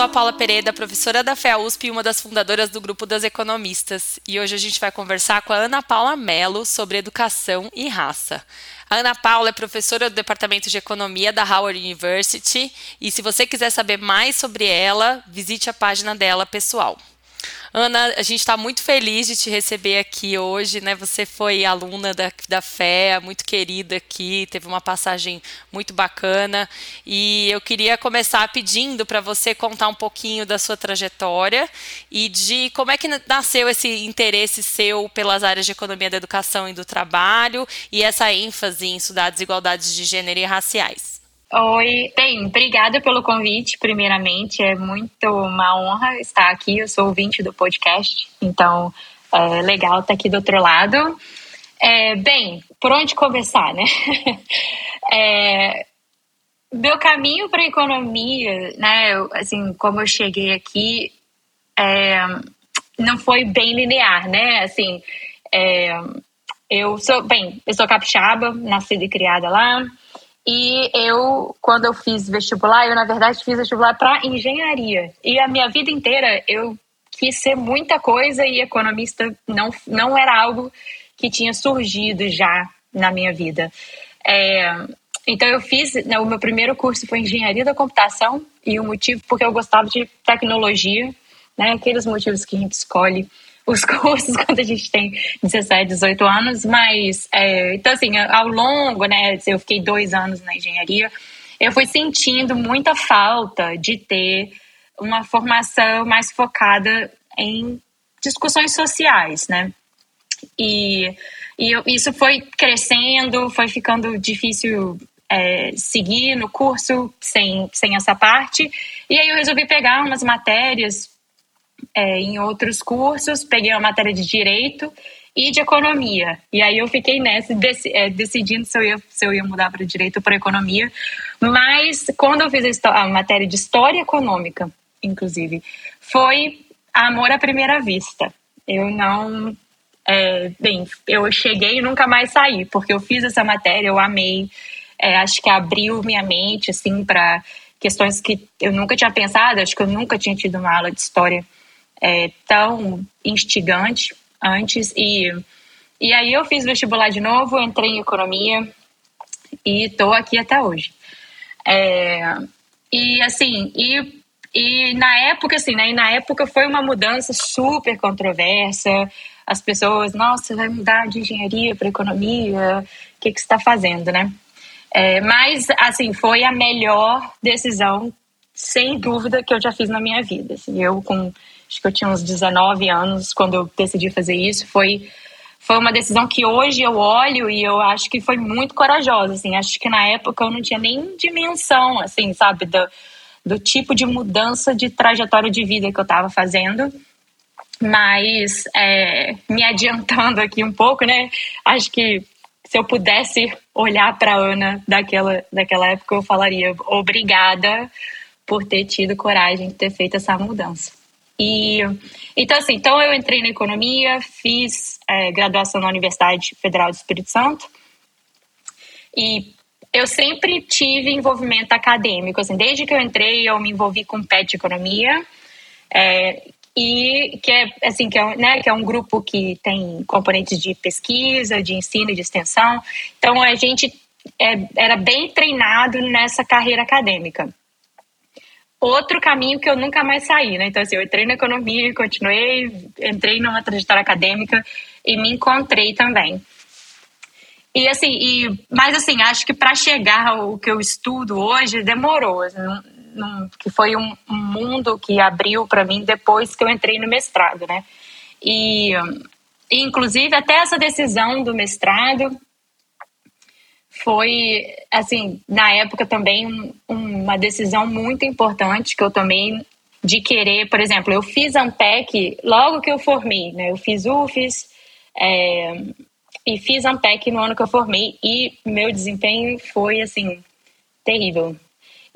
Sou a Paula Pereira, professora da FEA USP e uma das fundadoras do grupo das economistas. E hoje a gente vai conversar com a Ana Paula Mello sobre educação e raça. A Ana Paula é professora do Departamento de Economia da Howard University e se você quiser saber mais sobre ela, visite a página dela pessoal. Ana, a gente está muito feliz de te receber aqui hoje, né? Você foi aluna da, da FEA, muito querida aqui, teve uma passagem muito bacana. E eu queria começar pedindo para você contar um pouquinho da sua trajetória e de como é que nasceu esse interesse seu pelas áreas de economia da educação e do trabalho e essa ênfase em estudar desigualdades de gênero e raciais. Oi, bem, obrigada pelo convite, primeiramente. É muito uma honra estar aqui. Eu sou ouvinte do podcast, então é legal estar aqui do outro lado. É, bem, por onde começar, né? é, meu caminho para a economia, né? Eu, assim, como eu cheguei aqui, é, não foi bem linear, né? Assim, é, eu sou, bem, eu sou capixaba, nascida e criada lá. E eu, quando eu fiz vestibular, eu na verdade fiz vestibular para engenharia. E a minha vida inteira eu quis ser muita coisa e economista não, não era algo que tinha surgido já na minha vida. É, então eu fiz, né, o meu primeiro curso foi engenharia da computação e o motivo porque eu gostava de tecnologia, né, aqueles motivos que a gente escolhe os cursos quando a gente tem 17, 18 anos, mas é, então assim, ao longo, né, eu fiquei dois anos na engenharia, eu fui sentindo muita falta de ter uma formação mais focada em discussões sociais, né? E, e eu, isso foi crescendo, foi ficando difícil é, seguir no curso sem, sem essa parte. E aí eu resolvi pegar umas matérias é, em outros cursos, peguei uma matéria de direito e de economia. E aí eu fiquei nessa, é, decidindo se eu, ia, se eu ia mudar para direito ou para economia. Mas quando eu fiz a, a matéria de história econômica, inclusive, foi amor à primeira vista. Eu não. É, bem, eu cheguei e nunca mais saí, porque eu fiz essa matéria, eu amei. É, acho que abriu minha mente, assim, para questões que eu nunca tinha pensado. Acho que eu nunca tinha tido uma aula de história é, tão instigante antes. E, e aí eu fiz vestibular de novo, entrei em economia e estou aqui até hoje. É, e assim, e, e na época, assim, né? na época foi uma mudança super controversa. As pessoas, nossa, vai mudar de engenharia para economia, o que, que você está fazendo, né? É, mas, assim, foi a melhor decisão, sem dúvida, que eu já fiz na minha vida. Assim, eu, com acho que eu tinha uns 19 anos quando eu decidi fazer isso. Foi, foi uma decisão que hoje eu olho e eu acho que foi muito corajosa, assim. Acho que na época eu não tinha nem dimensão, assim, sabe, do, do tipo de mudança de trajetória de vida que eu estava fazendo. Mas, é, me adiantando aqui um pouco, né, acho que se eu pudesse olhar para Ana daquela, daquela época, eu falaria obrigada por ter tido coragem de ter feito essa mudança. E então assim, então eu entrei na economia, fiz é, graduação na Universidade Federal do Espírito Santo e eu sempre tive envolvimento acadêmico, assim, desde que eu entrei eu me envolvi com PET Economia é, e que é assim que é, né, que é um grupo que tem componentes de pesquisa, de ensino e de extensão. Então a gente é, era bem treinado nessa carreira acadêmica outro caminho que eu nunca mais saí, né? Então, assim, eu entrei na economia, continuei, entrei numa trajetória acadêmica e me encontrei também. E assim, e, mas assim, acho que para chegar ao que eu estudo hoje demorou, que foi um, um, mundo que abriu para mim depois que eu entrei no mestrado, né? E, e inclusive até essa decisão do mestrado foi, assim, na época também um, uma decisão muito importante que eu tomei de querer, por exemplo, eu fiz Ampec logo que eu formei, né? Eu fiz UFES é, e fiz Ampec no ano que eu formei e meu desempenho foi, assim, terrível.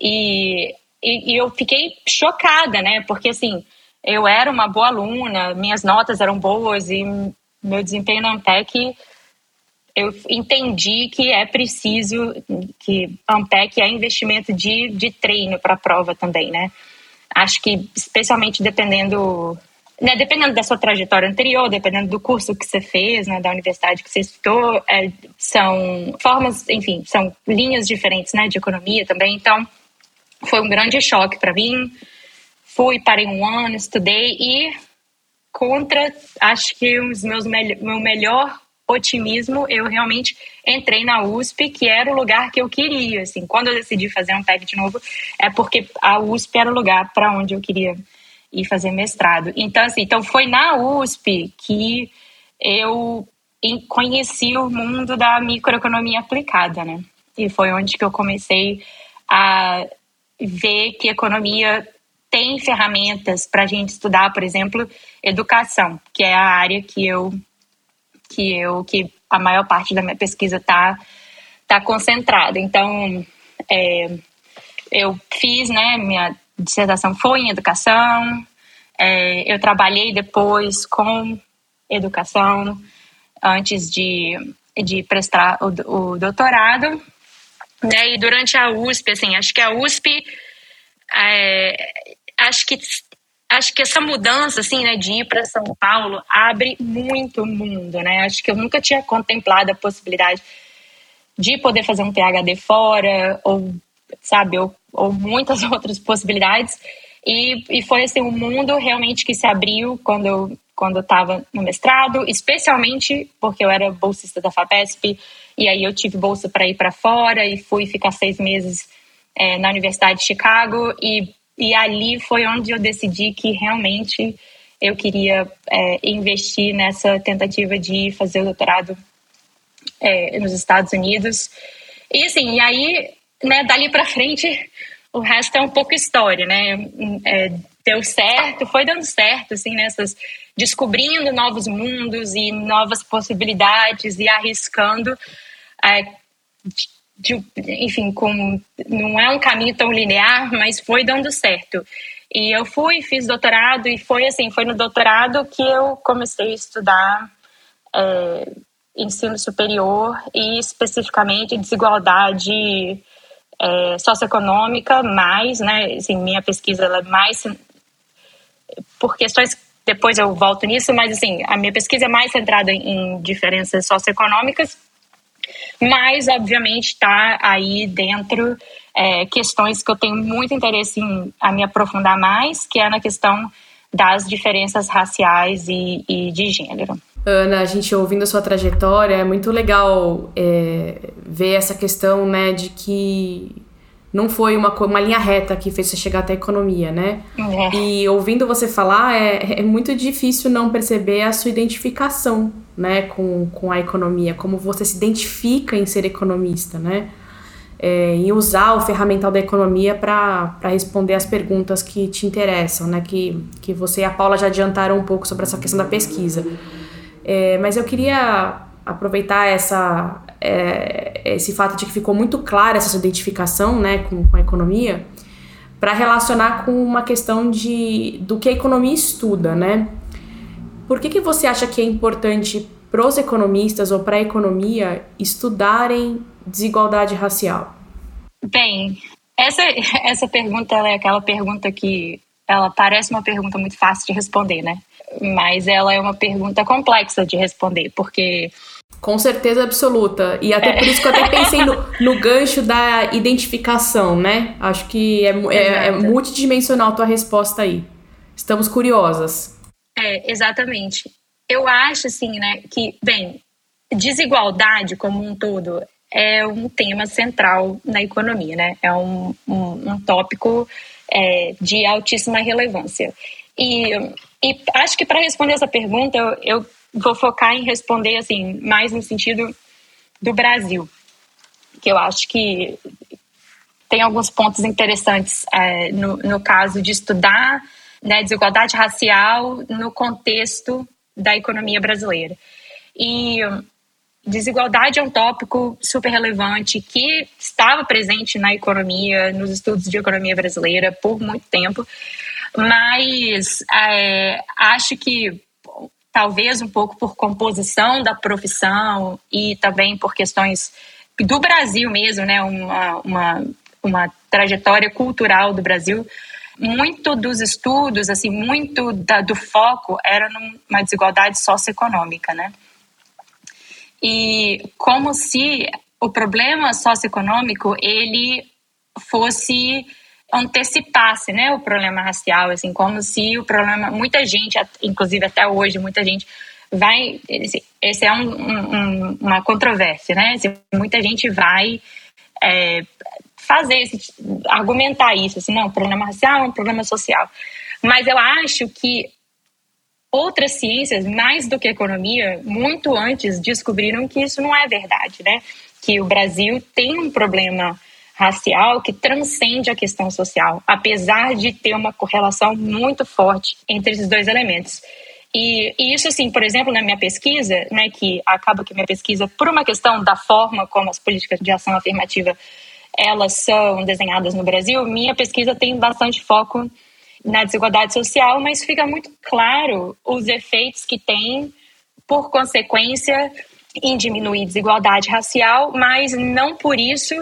E, e, e eu fiquei chocada, né? Porque, assim, eu era uma boa aluna, minhas notas eram boas e meu desempenho na Ampec eu entendi que é preciso que Ampec é investimento de, de treino para a prova também, né? acho que especialmente dependendo né, dependendo da sua trajetória anterior, dependendo do curso que você fez, né, da universidade que você estudou, é, são formas, enfim, são linhas diferentes, né, de economia também. Então, foi um grande choque para mim. Fui, parei um ano, estudei e contra, acho que os meus meu melhor otimismo, eu realmente entrei na USP, que era o lugar que eu queria. Assim, quando eu decidi fazer um PEC de novo, é porque a USP era o lugar para onde eu queria ir fazer mestrado. Então, assim, então foi na USP que eu conheci o mundo da microeconomia aplicada, né? E foi onde que eu comecei a ver que economia tem ferramentas para a gente estudar, por exemplo, educação, que é a área que eu que eu que a maior parte da minha pesquisa está tá concentrada. Então, é, eu fiz, né, minha dissertação foi em educação, é, eu trabalhei depois com educação antes de, de prestar o, o doutorado, né, e durante a USP, assim, acho que a USP, é, acho que acho que essa mudança, assim, né, de ir para São Paulo abre muito o mundo, né? Acho que eu nunca tinha contemplado a possibilidade de poder fazer um PhD fora, ou, sabe, ou, ou muitas outras possibilidades. E, e foi, assim, um mundo realmente que se abriu quando eu quando eu estava no mestrado, especialmente porque eu era bolsista da FAPESP, e aí eu tive bolsa para ir para fora e fui ficar seis meses é, na Universidade de Chicago, e e ali foi onde eu decidi que realmente eu queria é, investir nessa tentativa de fazer o doutorado é, nos Estados Unidos. E assim, e aí, né, dali para frente, o resto é um pouco história, né? É, deu certo, foi dando certo, assim, nessas descobrindo novos mundos e novas possibilidades e arriscando. É, de, enfim, com, não é um caminho tão linear, mas foi dando certo. E eu fui, fiz doutorado, e foi assim, foi no doutorado que eu comecei a estudar é, ensino superior e especificamente desigualdade é, socioeconômica, mais, né, assim, minha pesquisa ela é mais, por questões, depois eu volto nisso, mas assim, a minha pesquisa é mais centrada em diferenças socioeconômicas, mas, obviamente, está aí dentro é, questões que eu tenho muito interesse em a me aprofundar mais, que é na questão das diferenças raciais e, e de gênero. Ana, a gente ouvindo a sua trajetória, é muito legal é, ver essa questão né, de que não foi uma, uma linha reta que fez você chegar até a economia, né? É. E ouvindo você falar, é, é muito difícil não perceber a sua identificação né, com, com a economia, como você se identifica em ser economista, né? É, em usar o ferramental da economia para responder as perguntas que te interessam, né? Que, que você e a Paula já adiantaram um pouco sobre essa questão da pesquisa. É, mas eu queria aproveitar essa, é, esse fato de que ficou muito clara essa identificação né, com, com a economia para relacionar com uma questão de, do que a economia estuda, né? Por que, que você acha que é importante para os economistas ou para a economia estudarem desigualdade racial? Bem, essa, essa pergunta é aquela pergunta que ela parece uma pergunta muito fácil de responder, né? Mas ela é uma pergunta complexa de responder, porque com certeza absoluta. E até por isso que eu até pensei no, no gancho da identificação, né? Acho que é, é, é multidimensional a tua resposta aí. Estamos curiosas. É, exatamente. Eu acho, assim, né, que, bem, desigualdade como um todo é um tema central na economia, né? É um, um, um tópico é, de altíssima relevância. E, e acho que para responder essa pergunta, eu, eu, vou focar em responder, assim, mais no sentido do Brasil, que eu acho que tem alguns pontos interessantes é, no, no caso de estudar né, desigualdade racial no contexto da economia brasileira. E desigualdade é um tópico super relevante que estava presente na economia, nos estudos de economia brasileira por muito tempo, mas é, acho que talvez um pouco por composição da profissão e também por questões do Brasil mesmo, né, uma, uma, uma trajetória cultural do Brasil, muito dos estudos, assim, muito da, do foco era numa desigualdade socioeconômica, né? E como se o problema socioeconômico ele fosse antecipasse, né, o problema racial, assim, como se o problema, muita gente, inclusive até hoje, muita gente vai, esse, é um, um, uma controvérsia, né, muita gente vai é, fazer, esse, argumentar isso, assim, não, o problema racial é um problema social, mas eu acho que outras ciências, mais do que economia, muito antes descobriram que isso não é verdade, né, que o Brasil tem um problema racial que transcende a questão social, apesar de ter uma correlação muito forte entre esses dois elementos. E, e, isso, assim, por exemplo, na minha pesquisa, né, que acaba que minha pesquisa, por uma questão da forma como as políticas de ação afirmativa elas são desenhadas no Brasil, minha pesquisa tem bastante foco na desigualdade social, mas fica muito claro os efeitos que tem, por consequência, em diminuir desigualdade racial, mas não por isso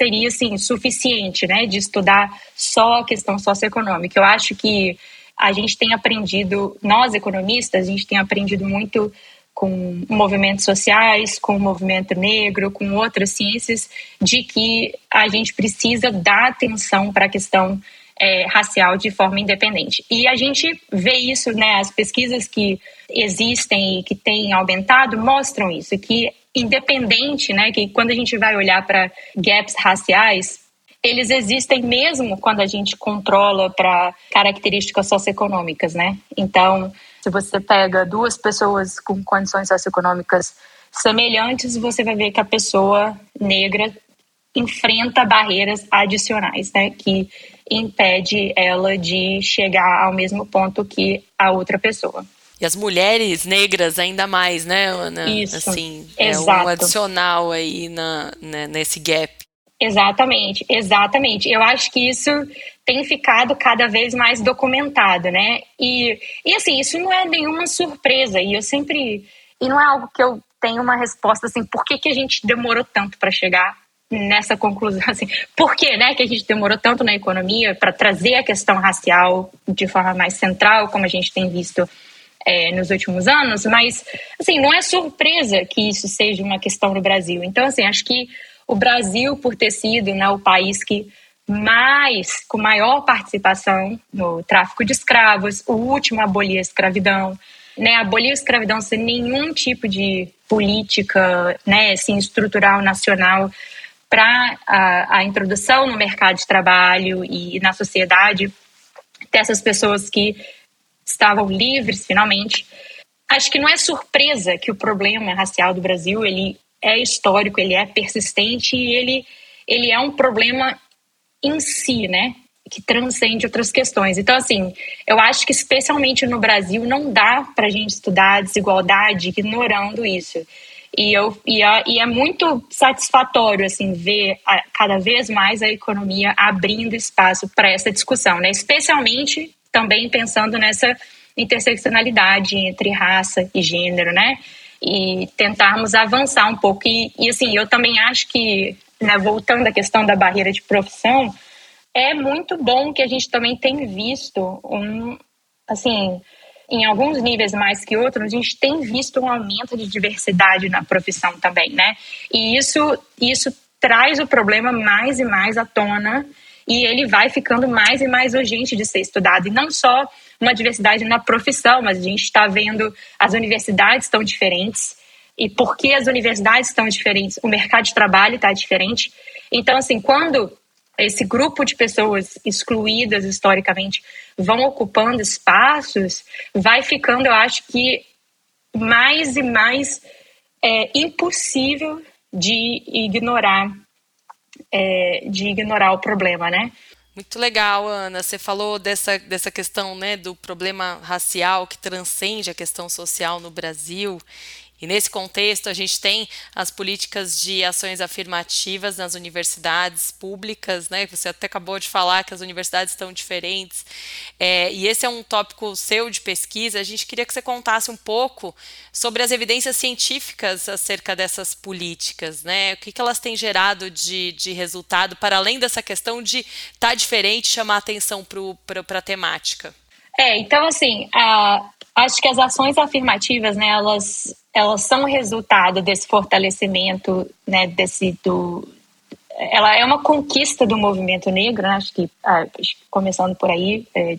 seria assim suficiente, né, de estudar só a questão socioeconômica. Eu acho que a gente tem aprendido, nós economistas, a gente tem aprendido muito com movimentos sociais, com o movimento negro, com outras ciências, de que a gente precisa dar atenção para a questão é, racial de forma independente. E a gente vê isso, né, as pesquisas que existem e que têm aumentado mostram isso, que independente, né, que quando a gente vai olhar para gaps raciais, eles existem mesmo quando a gente controla para características socioeconômicas, né? Então, se você pega duas pessoas com condições socioeconômicas semelhantes, você vai ver que a pessoa negra enfrenta barreiras adicionais, né, que impede ela de chegar ao mesmo ponto que a outra pessoa. E as mulheres negras ainda mais, né, Ana? Isso, assim, exato. é um adicional aí na, né, nesse gap. Exatamente, exatamente. Eu acho que isso tem ficado cada vez mais documentado, né? E, e assim, isso não é nenhuma surpresa. E eu sempre. E não é algo que eu tenho uma resposta assim, por que, que a gente demorou tanto para chegar nessa conclusão? Assim, por que, né, que a gente demorou tanto na economia para trazer a questão racial de forma mais central, como a gente tem visto é, nos últimos anos, mas assim, não é surpresa que isso seja uma questão no Brasil. Então, assim, acho que o Brasil, por ter sido né, o país que mais, com maior participação no tráfico de escravos, o último a abolir a escravidão, né, abolir a escravidão sem nenhum tipo de política né, assim, estrutural nacional para a, a, introdução no mercado de trabalho e na sociedade dessas pessoas que estavam livres finalmente. Acho que não é surpresa que o problema racial do Brasil ele é histórico, ele é persistente e ele, ele é um problema em si, né? Que transcende outras questões. Então, assim, eu acho que especialmente no Brasil não dá para a gente estudar a desigualdade ignorando isso. E, eu, e, é, e é muito satisfatório assim ver a, cada vez mais a economia abrindo espaço para essa discussão, né? Especialmente também pensando nessa interseccionalidade entre raça e gênero, né? E tentarmos avançar um pouco. E, e assim, eu também acho que, né, voltando à questão da barreira de profissão, é muito bom que a gente também tem visto um, assim, em alguns níveis mais que outros, a gente tem visto um aumento de diversidade na profissão também, né? E isso, isso traz o problema mais e mais à tona e ele vai ficando mais e mais urgente de ser estudado. E não só uma diversidade na profissão, mas a gente está vendo as universidades estão diferentes. E por que as universidades estão diferentes? O mercado de trabalho está diferente. Então, assim, quando esse grupo de pessoas excluídas historicamente vão ocupando espaços, vai ficando, eu acho que, mais e mais é, impossível de ignorar é, de ignorar o problema, né? Muito legal, Ana. Você falou dessa, dessa questão né, do problema racial que transcende a questão social no Brasil. E nesse contexto, a gente tem as políticas de ações afirmativas nas universidades públicas, né? Você até acabou de falar que as universidades estão diferentes. É, e esse é um tópico seu de pesquisa. A gente queria que você contasse um pouco sobre as evidências científicas acerca dessas políticas, né? O que, que elas têm gerado de, de resultado, para além dessa questão de estar tá diferente, chamar atenção para a temática. É, então assim, a, acho que as ações afirmativas, né, elas, elas são resultado desse fortalecimento, né, desse do ela é uma conquista do movimento negro, né? acho que ah, começando por aí, é,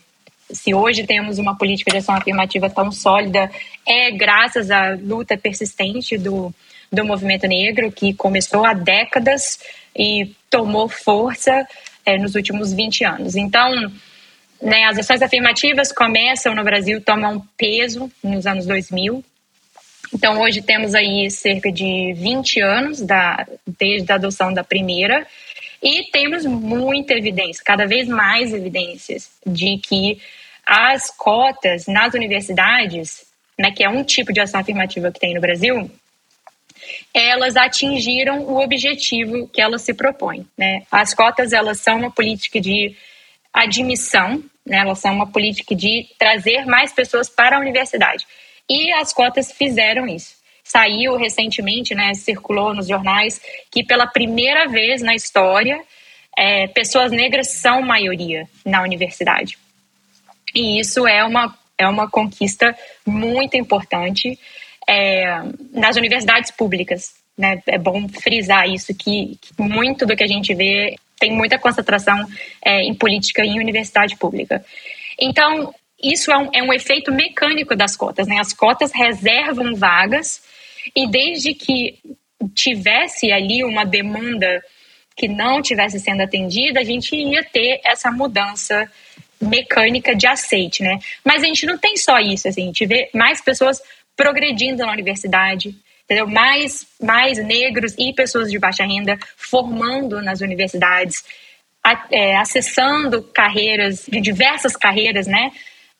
se hoje temos uma política de ação afirmativa tão sólida, é graças à luta persistente do, do movimento negro, que começou há décadas e tomou força é, nos últimos 20 anos. Então, né, as ações afirmativas começam no Brasil, tomam peso nos anos 2000. Então, hoje temos aí cerca de 20 anos da, desde a adoção da primeira e temos muita evidência, cada vez mais evidências, de que as cotas nas universidades, né, que é um tipo de ação afirmativa que tem no Brasil, elas atingiram o objetivo que elas se propõem. Né? As cotas elas são uma política de admissão né? Elas são uma política de trazer mais pessoas para a universidade. E as cotas fizeram isso. Saiu recentemente, né, circulou nos jornais, que pela primeira vez na história, é, pessoas negras são maioria na universidade. E isso é uma, é uma conquista muito importante é, nas universidades públicas. Né? É bom frisar isso, que, que muito do que a gente vê tem muita concentração é, em política em universidade pública. Então, isso é um, é um efeito mecânico das cotas. Né? As cotas reservam vagas e desde que tivesse ali uma demanda que não tivesse sendo atendida, a gente ia ter essa mudança mecânica de aceite, né? Mas a gente não tem só isso, assim, a gente vê mais pessoas progredindo na universidade, entendeu? Mais, mais negros e pessoas de baixa renda formando nas universidades, é, acessando carreiras, de diversas carreiras, né?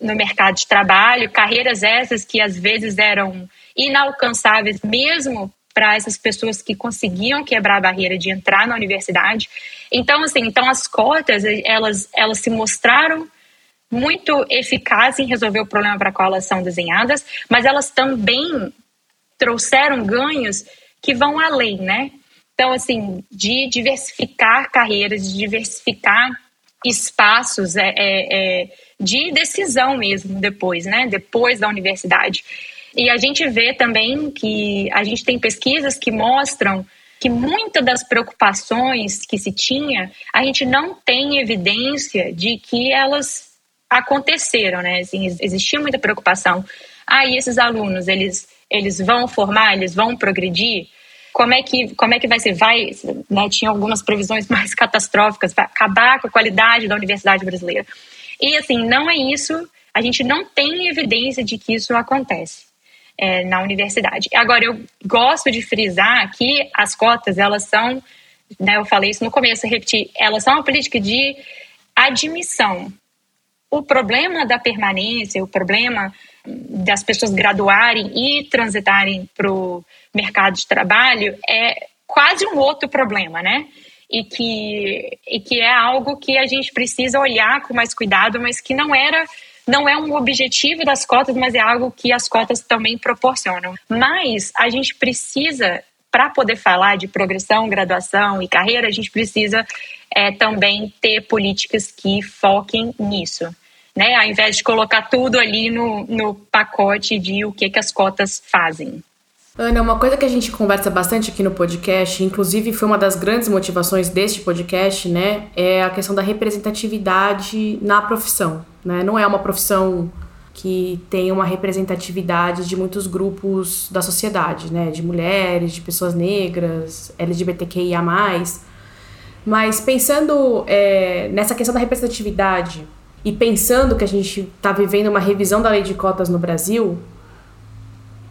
No mercado de trabalho, carreiras essas que às vezes eram inalcançáveis mesmo para essas pessoas que conseguiam quebrar a barreira de entrar na universidade. Então, assim, então as cotas, elas, elas se mostraram muito eficazes em resolver o problema para qual elas são desenhadas, mas elas também trouxeram ganhos que vão além, né? Então, assim, de diversificar carreiras, de diversificar espaços é, é, é, de decisão mesmo depois, né? Depois da universidade. E a gente vê também que a gente tem pesquisas que mostram que muitas das preocupações que se tinha, a gente não tem evidência de que elas aconteceram, né? Assim, existia muita preocupação. Ah, e esses alunos, eles eles vão formar, eles vão progredir? Como é que, como é que vai ser? Vai, né, tinha algumas previsões mais catastróficas, vai acabar com a qualidade da universidade brasileira. E assim, não é isso, a gente não tem evidência de que isso acontece é, na universidade. Agora, eu gosto de frisar que as cotas, elas são, né, eu falei isso no começo, repetir, elas são uma política de admissão. O problema da permanência, o problema das pessoas graduarem e transitarem para o mercado de trabalho é quase um outro problema, né? E que, e que é algo que a gente precisa olhar com mais cuidado, mas que não era não é um objetivo das cotas, mas é algo que as cotas também proporcionam. Mas a gente precisa, para poder falar de progressão, graduação e carreira, a gente precisa é, também ter políticas que foquem nisso né? Ao invés de colocar tudo ali no, no pacote de o que, que as cotas fazem. Ana, uma coisa que a gente conversa bastante aqui no podcast, inclusive foi uma das grandes motivações deste podcast, né, é a questão da representatividade na profissão, né? Não é uma profissão que tem uma representatividade de muitos grupos da sociedade, né, de mulheres, de pessoas negras, LGBTQIA+. Mas pensando é, nessa questão da representatividade, e pensando que a gente está vivendo uma revisão da lei de cotas no Brasil,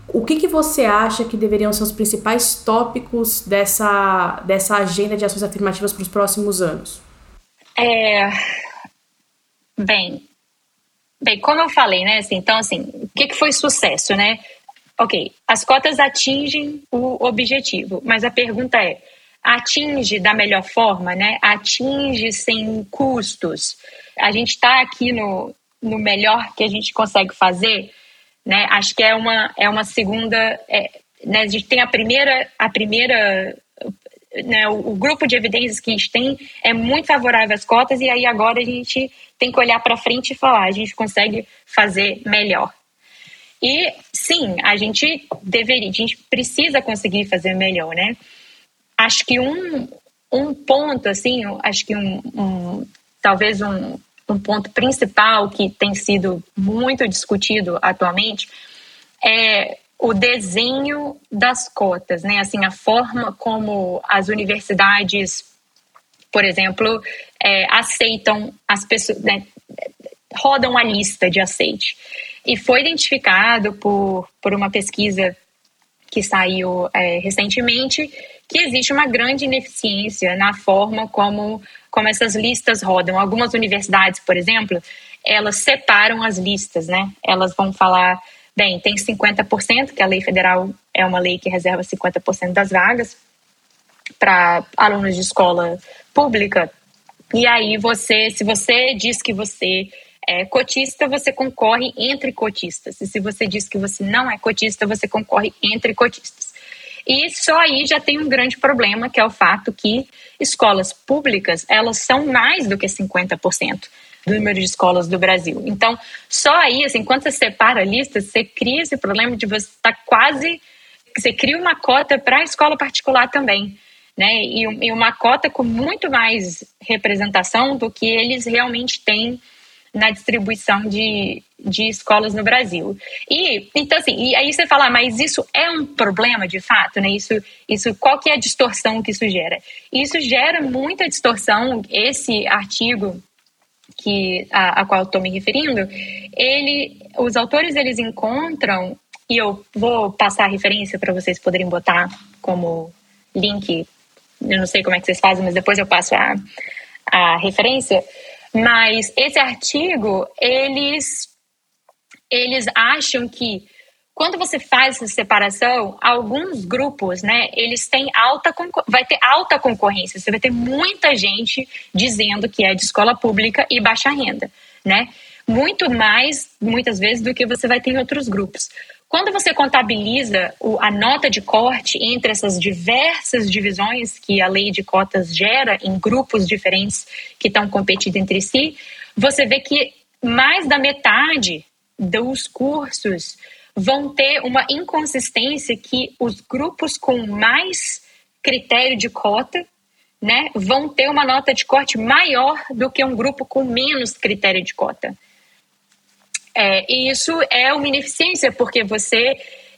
o que, que você acha que deveriam ser os principais tópicos dessa, dessa agenda de ações afirmativas para os próximos anos? É... Bem, bem, como eu falei, né? Assim, então, assim, o que, que foi sucesso, né? ok, as cotas atingem o objetivo, mas a pergunta é: atinge da melhor forma, né? Atinge sem custos. A gente está aqui no, no melhor que a gente consegue fazer, né? Acho que é uma, é uma segunda. É, né? A gente tem a primeira, a primeira né, o, o, grupo de evidências que a gente tem é muito favorável às cotas, e aí agora a gente tem que olhar para frente e falar: a gente consegue fazer melhor. E sim, a gente deveria, a gente precisa conseguir fazer melhor, né? Acho que um, um ponto, assim, acho que um, um talvez um, um ponto principal que tem sido muito discutido atualmente é o desenho das cotas, né? Assim, a forma como as universidades, por exemplo, é, aceitam as pessoas, né? rodam a lista de aceite. E foi identificado por, por uma pesquisa que saiu é, recentemente que existe uma grande ineficiência na forma como, como essas listas rodam. Algumas universidades, por exemplo, elas separam as listas, né? Elas vão falar Bem, tem 50%, que a lei federal é uma lei que reserva 50% das vagas para alunos de escola pública. E aí você, se você diz que você é cotista, você concorre entre cotistas. E se você diz que você não é cotista, você concorre entre cotistas. E só aí já tem um grande problema, que é o fato que escolas públicas, elas são mais do que 50% do número de escolas do Brasil. Então, só aí, assim, quando você separa listas, você cria esse problema de você estar tá quase. Você cria uma cota para a escola particular também. Né? E, e uma cota com muito mais representação do que eles realmente têm na distribuição de, de escolas no Brasil. E então assim, e aí você fala, ah, mas isso é um problema de fato, né? Isso, isso, qual que é a distorção que isso gera? Isso gera muita distorção. Esse artigo que a, a qual estou me referindo, ele, os autores eles encontram e eu vou passar a referência para vocês poderem botar como link. Eu não sei como é que vocês fazem, mas depois eu passo a, a referência. Mas esse artigo, eles, eles acham que quando você faz essa separação, alguns grupos, né, eles têm alta vai ter alta concorrência. Você vai ter muita gente dizendo que é de escola pública e baixa renda, né? Muito mais, muitas vezes, do que você vai ter em outros grupos. Quando você contabiliza a nota de corte entre essas diversas divisões que a lei de cotas gera em grupos diferentes que estão competindo entre si, você vê que mais da metade dos cursos vão ter uma inconsistência que os grupos com mais critério de cota né, vão ter uma nota de corte maior do que um grupo com menos critério de cota. É, e isso é uma ineficiência, porque você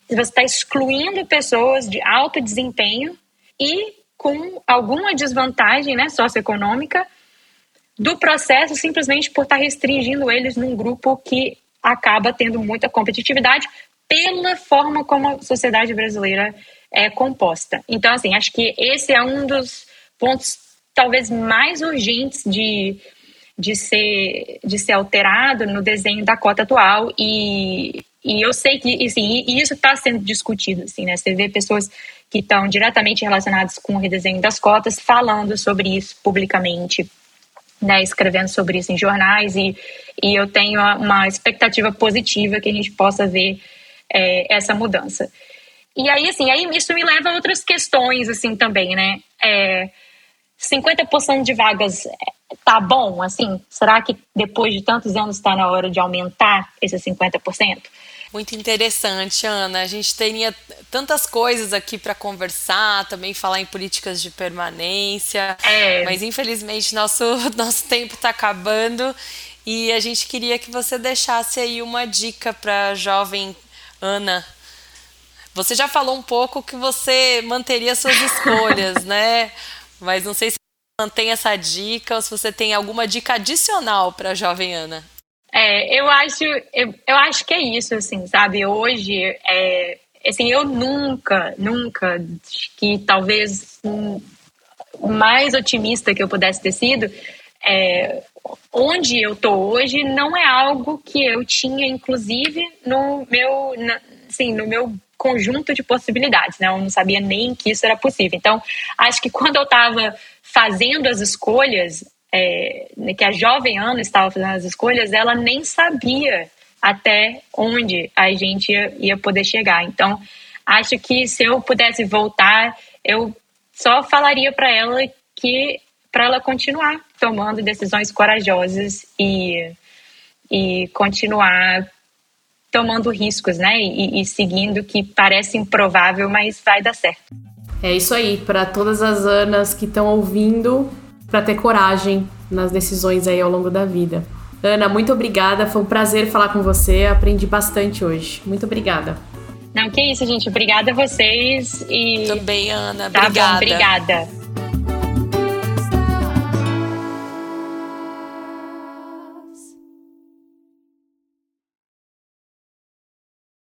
está excluindo pessoas de alto desempenho e com alguma desvantagem né, socioeconômica do processo simplesmente por estar restringindo eles num grupo que acaba tendo muita competitividade pela forma como a sociedade brasileira é composta. Então, assim, acho que esse é um dos pontos talvez mais urgentes de, de, ser, de ser alterado no desenho da cota atual e, e eu sei que assim, e isso está sendo discutido, assim, né? Você vê pessoas que estão diretamente relacionadas com o redesenho das cotas falando sobre isso publicamente, né? Escrevendo sobre isso em jornais e, e eu tenho uma expectativa positiva que a gente possa ver é, essa mudança. E aí, assim, aí isso me leva a outras questões, assim, também, né? É, 50% de vagas tá bom, assim? Será que depois de tantos anos está na hora de aumentar esses 50%? Muito interessante, Ana. A gente teria tantas coisas aqui para conversar, também falar em políticas de permanência, é. mas infelizmente nosso, nosso tempo está acabando e a gente queria que você deixasse aí uma dica para jovem Ana, você já falou um pouco que você manteria suas escolhas, né? Mas não sei se mantém essa dica ou se você tem alguma dica adicional para a jovem Ana. É, eu acho, eu, eu acho que é isso, assim, sabe? Hoje, é, assim, eu nunca, nunca, que talvez um, mais otimista que eu pudesse ter sido, é, onde eu tô hoje não é algo que eu tinha, inclusive, no meu, na, assim, no meu conjunto de possibilidades, né? Eu não sabia nem que isso era possível. Então, acho que quando eu estava fazendo as escolhas, é, que a jovem Ana estava fazendo as escolhas, ela nem sabia até onde a gente ia, ia poder chegar. Então, acho que se eu pudesse voltar, eu só falaria para ela que para ela continuar tomando decisões corajosas e, e continuar tomando riscos, né? E, e seguindo que parece improvável, mas vai dar certo. É isso aí, para todas as Anas que estão ouvindo, para ter coragem nas decisões aí ao longo da vida. Ana, muito obrigada, foi um prazer falar com você, aprendi bastante hoje. Muito obrigada. Não, que isso, gente. Obrigada a vocês e. Também, Ana. Obrigada. Tá bom, obrigada.